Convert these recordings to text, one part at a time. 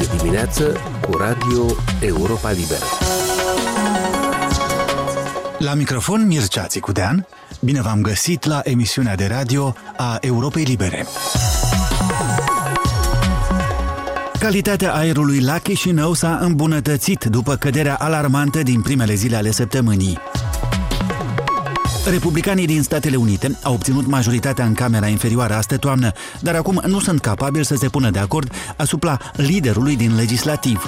Este dimineață cu Radio Europa Liberă. La microfon Mircea Țicudean, bine v-am găsit la emisiunea de radio a Europei Libere. Calitatea aerului la Chișinău s-a îmbunătățit după căderea alarmantă din primele zile ale săptămânii. Republicanii din Statele Unite au obținut majoritatea în Camera Inferioară astă toamnă, dar acum nu sunt capabili să se pună de acord asupra liderului din legislativ.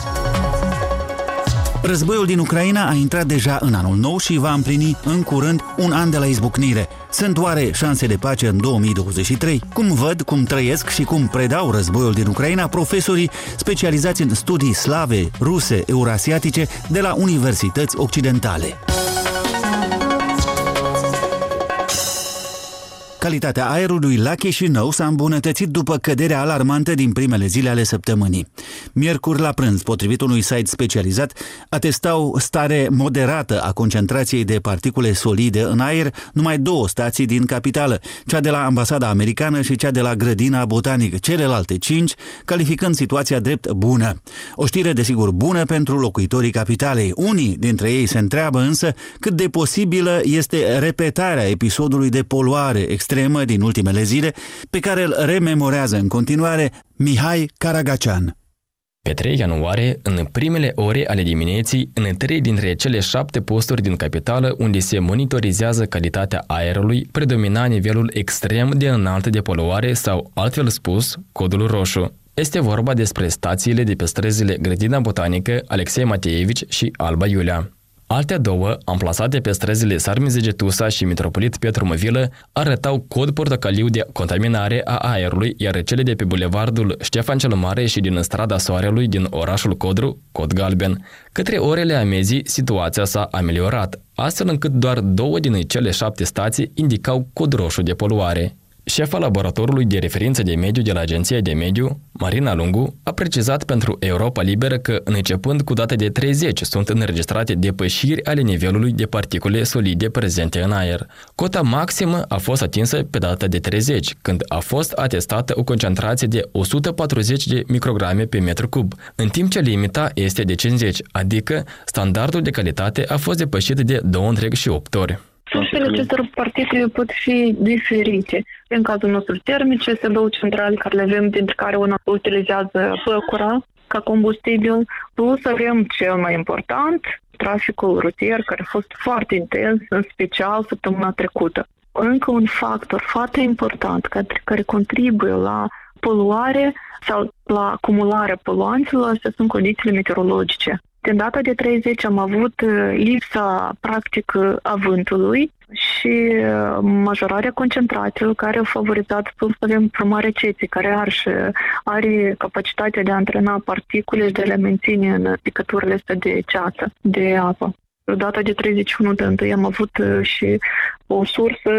Războiul din Ucraina a intrat deja în anul nou și va împlini în curând un an de la izbucnire. Sunt oare șanse de pace în 2023? Cum văd, cum trăiesc și cum predau războiul din Ucraina profesorii specializați în studii slave, ruse, eurasiatice de la universități occidentale. Calitatea aerului la Chișinău s-a îmbunătățit după căderea alarmantă din primele zile ale săptămânii. Miercuri la prânz, potrivit unui site specializat, atestau stare moderată a concentrației de particule solide în aer numai două stații din capitală, cea de la ambasada americană și cea de la grădina botanică, celelalte cinci, calificând situația drept bună. O știre desigur bună pentru locuitorii capitalei. Unii dintre ei se întreabă însă cât de posibilă este repetarea episodului de poluare extrem extremă din ultimele zile, pe care îl rememorează în continuare Mihai Karagacean. Pe 3 ianuarie, în primele ore ale dimineții, în trei dintre cele șapte posturi din capitală unde se monitorizează calitatea aerului, predomina nivelul extrem de înalt de poluare sau, altfel spus, codul roșu. Este vorba despre stațiile de pe străzile Grădina Botanică, Alexei Mateevici și Alba Iulia. Alte două, amplasate pe străzile Sarmizegetusa și Mitropolit Petru Măvilă, arătau cod portocaliu de contaminare a aerului, iar cele de pe bulevardul Ștefan cel Mare și din strada Soarelui din orașul Codru, cod galben. Către orele amezii, situația s-a ameliorat, astfel încât doar două din cele șapte stații indicau cod roșu de poluare. Șefa laboratorului de referință de mediu de la Agenția de Mediu, Marina Lungu, a precizat pentru Europa Liberă că, începând cu data de 30, sunt înregistrate depășiri ale nivelului de particule solide prezente în aer. Cota maximă a fost atinsă pe data de 30, când a fost atestată o concentrație de 140 de micrograme pe metru cub, în timp ce limita este de 50, adică standardul de calitate a fost depășit de 2,8 ori. Sursele acestor particule pot fi diferite. În cazul nostru termice, se două centrale care le avem, dintre care una utilizează păcura ca combustibil, plus avem cel mai important, traficul rutier, care a fost foarte intens, în special săptămâna trecută. Încă un factor foarte important care, care contribuie la poluare sau la acumularea poluanților, astea sunt condițiile meteorologice. Din data de 30 am avut uh, lipsa practică a vântului și uh, majorarea concentrațiilor care au favorizat plus avem formarea ceții, care are, și, are capacitatea de a antrena particule și de a le menține în picăturile astea de ceață, de apă. Data de 31 de 1 am avut uh, și o sursă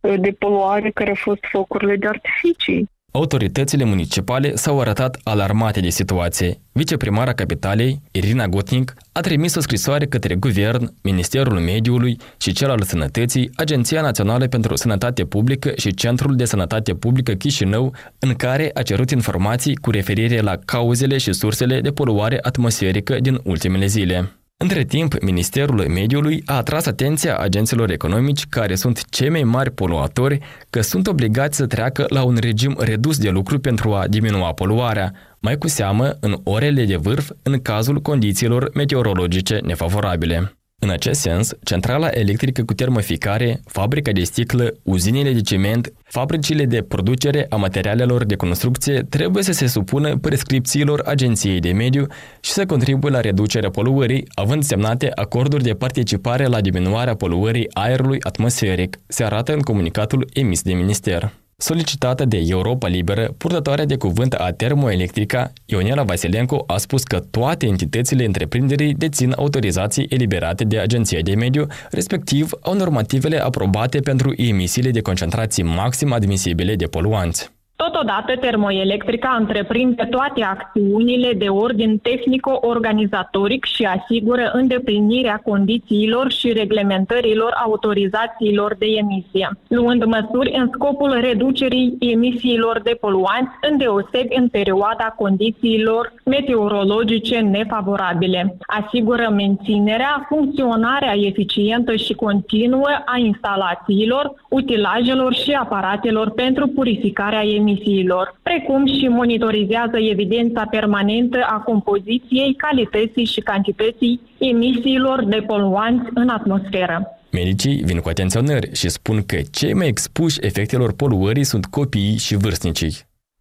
de poluare care a fost focurile de artificii Autoritățile municipale s-au arătat alarmate de situație. Viceprimara capitalei, Irina Gotnic, a trimis o scrisoare către Guvern, Ministerul Mediului și cel al Sănătății, Agenția Națională pentru Sănătate Publică și Centrul de Sănătate Publică Chișinău, în care a cerut informații cu referire la cauzele și sursele de poluare atmosferică din ultimele zile. Între timp, Ministerul Mediului a atras atenția agenților economici, care sunt cei mai mari poluatori, că sunt obligați să treacă la un regim redus de lucru pentru a diminua poluarea, mai cu seamă în orele de vârf în cazul condițiilor meteorologice nefavorabile. În acest sens, centrala electrică cu termoficare, fabrica de sticlă, uzinile de ciment, fabricile de producere a materialelor de construcție trebuie să se supună prescripțiilor Agenției de Mediu și să contribuie la reducerea poluării, având semnate acorduri de participare la diminuarea poluării aerului atmosferic, se arată în comunicatul emis de minister. Solicitată de Europa Liberă, purtătoarea de cuvânt a Termoelectrica, Ionela Vasilenko a spus că toate entitățile întreprinderii dețin autorizații eliberate de Agenția de Mediu, respectiv au normativele aprobate pentru emisiile de concentrații maxim admisibile de poluanți. Tot Totodată, termoelectrica întreprinde toate acțiunile de ordin tehnico-organizatoric și asigură îndeplinirea condițiilor și reglementărilor autorizațiilor de emisie, luând măsuri în scopul reducerii emisiilor de poluanți, îndeosebi în perioada condițiilor meteorologice nefavorabile. Asigură menținerea, funcționarea eficientă și continuă a instalațiilor, utilajelor și aparatelor pentru purificarea emisiilor, precum și monitorizează evidența permanentă a compoziției, calității și cantității emisiilor de poluanți în atmosferă. Medicii vin cu atenționări și spun că cei mai expuși efectelor poluării sunt copiii și vârstnicii.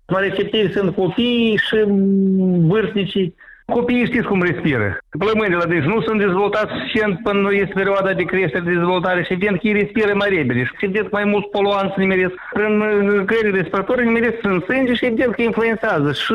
Mai receptivi sunt copiii și vârstnicii. Copiii știți cum respiră. Plămânile, deci nu sunt dezvoltați suficient până este perioada de creștere, de dezvoltare și evident că ei respiră mai repede și evident mai mulți poluanți nimeresc prin uh, căile respiratorii, nimeresc în sânge și evident că influențează și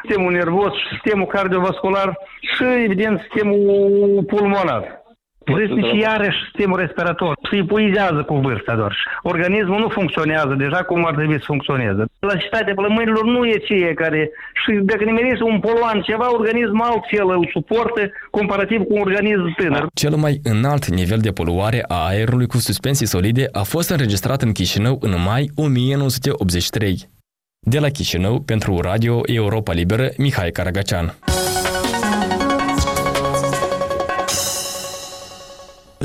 sistemul nervos, și sistemul cardiovascular și evident sistemul pulmonar. Vârstnici iarăși sistemul respirator se epuizează cu vârsta doar. Organismul nu funcționează deja cum ar trebui să funcționeze. Elasticitatea plămânilor nu e ceea care... Și dacă nimerești un poluant ceva, organismul altfel îl suportă comparativ cu un organism tânăr. Cel mai înalt nivel de poluare a aerului cu suspensii solide a fost înregistrat în Chișinău în mai 1983. De la Chișinău, pentru Radio Europa Liberă, Mihai Caragacean.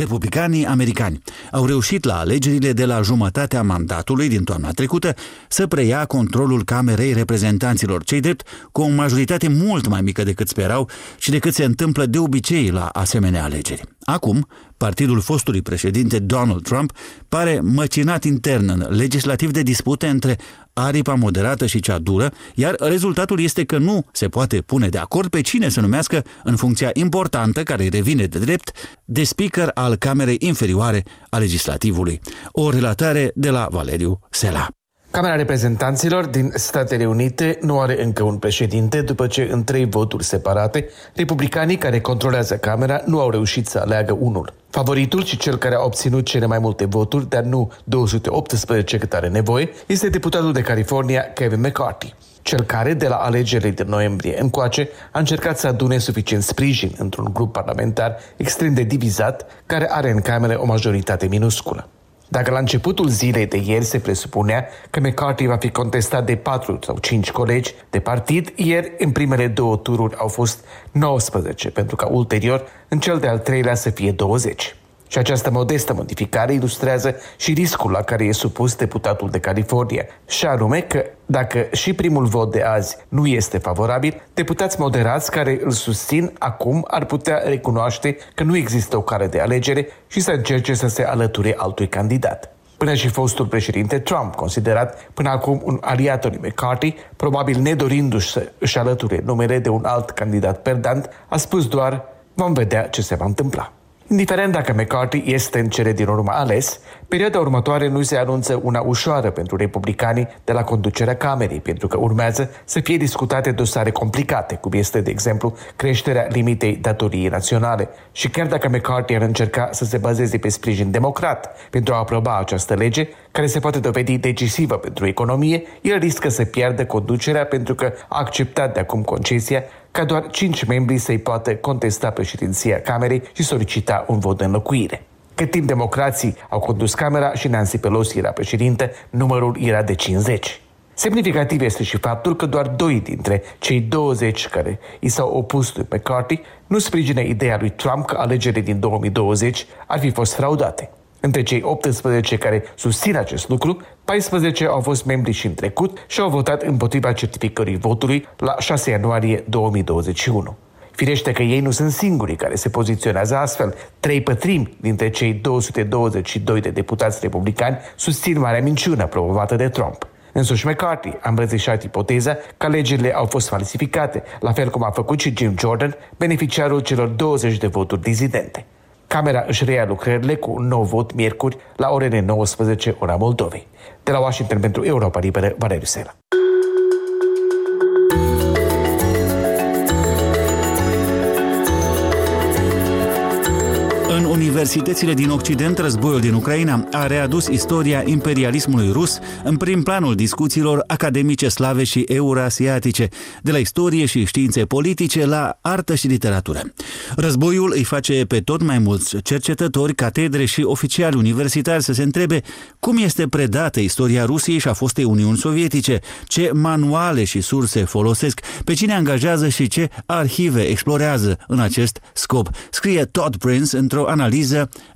Republicanii americani au reușit la alegerile de la jumătatea mandatului din toamna trecută să preia controlul Camerei Reprezentanților, cei drept cu o majoritate mult mai mică decât sperau și decât se întâmplă de obicei la asemenea alegeri. Acum, partidul fostului președinte Donald Trump pare măcinat intern în legislativ de dispute între aripa moderată și cea dură, iar rezultatul este că nu se poate pune de acord pe cine să numească în funcția importantă care îi revine de drept de speaker al Camerei Inferioare a Legislativului. O relatare de la Valeriu Sela. Camera Reprezentanților din Statele Unite nu are încă un președinte după ce în trei voturi separate, republicanii care controlează Camera nu au reușit să aleagă unul. Favoritul și cel care a obținut cele mai multe voturi, dar nu 218 cât are nevoie, este deputatul de California Kevin McCarthy cel care, de la alegerile din noiembrie încoace, a încercat să adune suficient sprijin într-un grup parlamentar extrem de divizat, care are în camere o majoritate minusculă. Dacă la începutul zilei de ieri se presupunea că McCarthy va fi contestat de 4 sau 5 colegi de partid, ieri, în primele două tururi, au fost 19, pentru ca ulterior, în cel de-al treilea, să fie 20. Și această modestă modificare ilustrează și riscul la care e supus deputatul de California, și anume că dacă și primul vot de azi nu este favorabil, deputați moderați care îl susțin acum ar putea recunoaște că nu există o cale de alegere și să încerce să se alăture altui candidat. Până și fostul președinte Trump, considerat până acum un aliat al lui McCarthy, probabil nedorindu-și să își alăture numele de un alt candidat perdant, a spus doar vom vedea ce se va întâmpla. Indiferent dacă McCarthy este în cele din urmă ales, perioada următoare nu se anunță una ușoară pentru republicanii de la conducerea Camerei, pentru că urmează să fie discutate dosare complicate, cum este, de exemplu, creșterea limitei datoriei naționale. Și chiar dacă McCarthy ar încerca să se bazeze pe sprijin democrat pentru a aproba această lege, care se poate dovedi decisivă pentru economie, el riscă să piardă conducerea pentru că a acceptat de acum concesia ca doar cinci membri să-i poată contesta președinția Camerei și solicita un vot de înlocuire. Cât timp democrații au condus Camera și Nancy Pelosi era președinte, numărul era de 50. Semnificativ este și faptul că doar doi dintre cei 20 care i s-au opus lui McCarthy nu sprijină ideea lui Trump că alegerile din 2020 ar fi fost fraudate. Între cei 18 care susțin acest lucru, 14 au fost membri și în trecut și au votat împotriva certificării votului la 6 ianuarie 2021. Firește că ei nu sunt singurii care se poziționează astfel. Trei pătrimi dintre cei 222 de deputați republicani susțin marea minciună promovată de Trump. Însuși McCarthy a îmbrățișat ipoteza că alegerile au fost falsificate, la fel cum a făcut și Jim Jordan, beneficiarul celor 20 de voturi dizidente. Camera își reia lucrările cu un nou vot miercuri la orele 19 ora Moldovei. De la Washington pentru Europa Liberă, Valeriu Sela. Universitățile din Occident, războiul din Ucraina a readus istoria imperialismului rus în prim planul discuțiilor academice slave și eurasiatice, de la istorie și științe politice la artă și literatură. Războiul îi face pe tot mai mulți cercetători, catedre și oficiali universitari să se întrebe cum este predată istoria Rusiei și a fostei Uniuni Sovietice, ce manuale și surse folosesc, pe cine angajează și ce arhive explorează în acest scop, scrie Todd Prince într-o analiză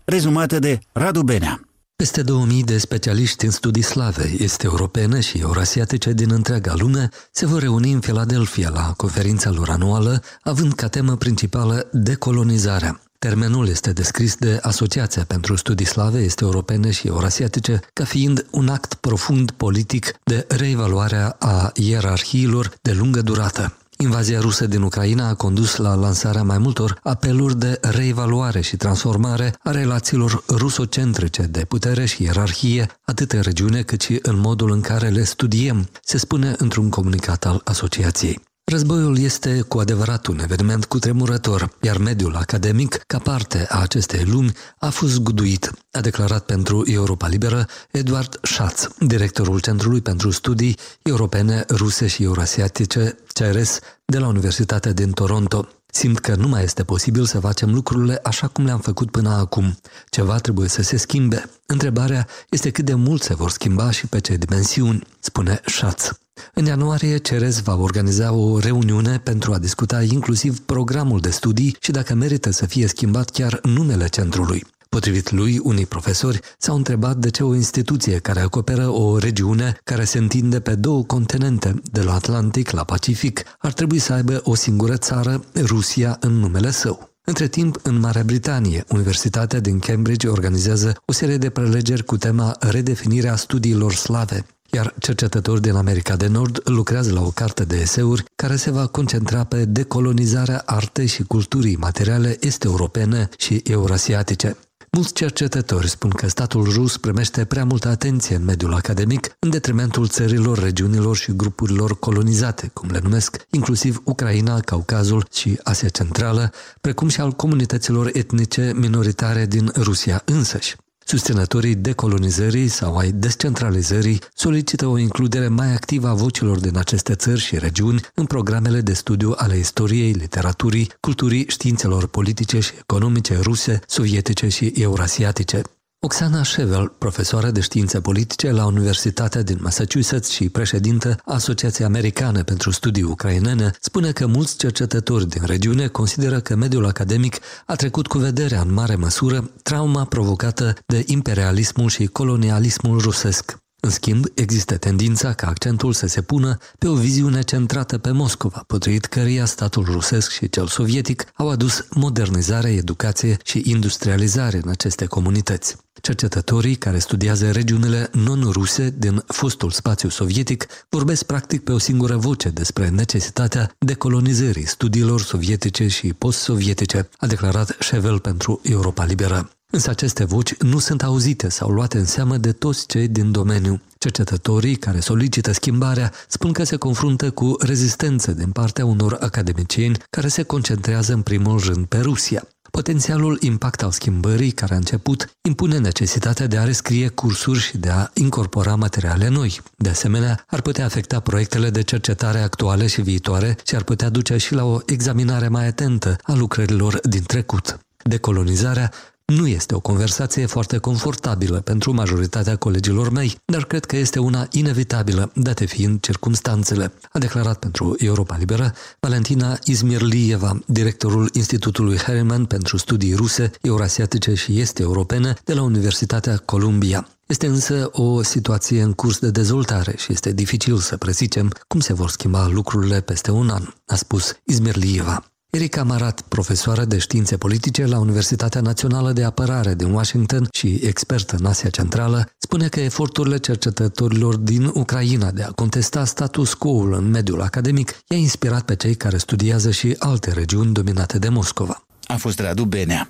rezumată de Radu Benea. Peste 2000 de specialiști în studii slave, este europene și eurasiatice din întreaga lume se vor reuni în Philadelphia la conferința lor anuală, având ca temă principală decolonizarea. Termenul este descris de Asociația pentru Studii Slave Este Europene și Eurasiatice ca fiind un act profund politic de reevaluare a ierarhiilor de lungă durată. Invazia rusă din Ucraina a condus la lansarea mai multor apeluri de reevaluare și transformare a relațiilor rusocentrice de putere și ierarhie, atât în regiune cât și în modul în care le studiem, se spune într-un comunicat al asociației. Războiul este cu adevărat un eveniment cutremurător, iar mediul academic, ca parte a acestei lumi, a fost guduit, a declarat pentru Europa Liberă Eduard Schatz, directorul Centrului pentru Studii Europene, Ruse și Eurasiatice, CERES, de la Universitatea din Toronto. Simt că nu mai este posibil să facem lucrurile așa cum le-am făcut până acum. Ceva trebuie să se schimbe. Întrebarea este cât de mult se vor schimba și pe ce dimensiuni, spune Schatz. În ianuarie, Cerez va organiza o reuniune pentru a discuta inclusiv programul de studii și dacă merită să fie schimbat chiar numele centrului. Potrivit lui, unii profesori s-au întrebat de ce o instituție care acoperă o regiune care se întinde pe două continente, de la Atlantic la Pacific, ar trebui să aibă o singură țară, Rusia, în numele său. Între timp, în Marea Britanie, Universitatea din Cambridge organizează o serie de prelegeri cu tema redefinirea studiilor slave, iar cercetători din America de Nord lucrează la o carte de eseuri care se va concentra pe decolonizarea artei și culturii materiale este-europene și eurasiatice. Mulți cercetători spun că statul rus primește prea multă atenție în mediul academic, în detrimentul țărilor, regiunilor și grupurilor colonizate, cum le numesc, inclusiv Ucraina, Caucazul și Asia Centrală, precum și al comunităților etnice minoritare din Rusia însăși. Susținătorii decolonizării sau ai descentralizării solicită o includere mai activă a vocilor din aceste țări și regiuni în programele de studiu ale istoriei, literaturii, culturii, științelor politice și economice ruse, sovietice și eurasiatice. Oxana Shevel, profesoară de științe politice la Universitatea din Massachusetts și președintă Asociației Americane pentru Studii Ucrainene, spune că mulți cercetători din regiune consideră că mediul academic a trecut cu vederea în mare măsură trauma provocată de imperialismul și colonialismul rusesc. În schimb, există tendința ca accentul să se pună pe o viziune centrată pe Moscova, potrivit căreia statul rusesc și cel sovietic au adus modernizare, educație și industrializare în aceste comunități. Cercetătorii care studiază regiunile non-ruse din fostul spațiu sovietic vorbesc practic pe o singură voce despre necesitatea decolonizării studiilor sovietice și post-sovietice, a declarat Chevel pentru Europa Liberă. Însă aceste voci nu sunt auzite sau luate în seamă de toți cei din domeniu. Cercetătorii care solicită schimbarea spun că se confruntă cu rezistență din partea unor academicieni care se concentrează în primul rând pe Rusia. Potențialul impact al schimbării care a început impune necesitatea de a rescrie cursuri și de a incorpora materiale noi. De asemenea, ar putea afecta proiectele de cercetare actuale și viitoare și ar putea duce și la o examinare mai atentă a lucrărilor din trecut. Decolonizarea nu este o conversație foarte confortabilă pentru majoritatea colegilor mei, dar cred că este una inevitabilă, date fiind circumstanțele, a declarat pentru Europa Liberă Valentina Izmirlieva, directorul Institutului Harriman pentru Studii Ruse, Eurasiatice și Este Europene de la Universitatea Columbia. Este însă o situație în curs de dezvoltare și este dificil să prezicem cum se vor schimba lucrurile peste un an, a spus Izmirlieva. Erika Marat, profesoară de științe politice la Universitatea Națională de Apărare din Washington și expertă în Asia Centrală, spune că eforturile cercetătorilor din Ucraina de a contesta status quo-ul în mediul academic i-a inspirat pe cei care studiază și alte regiuni dominate de Moscova. A fost Radu Benea.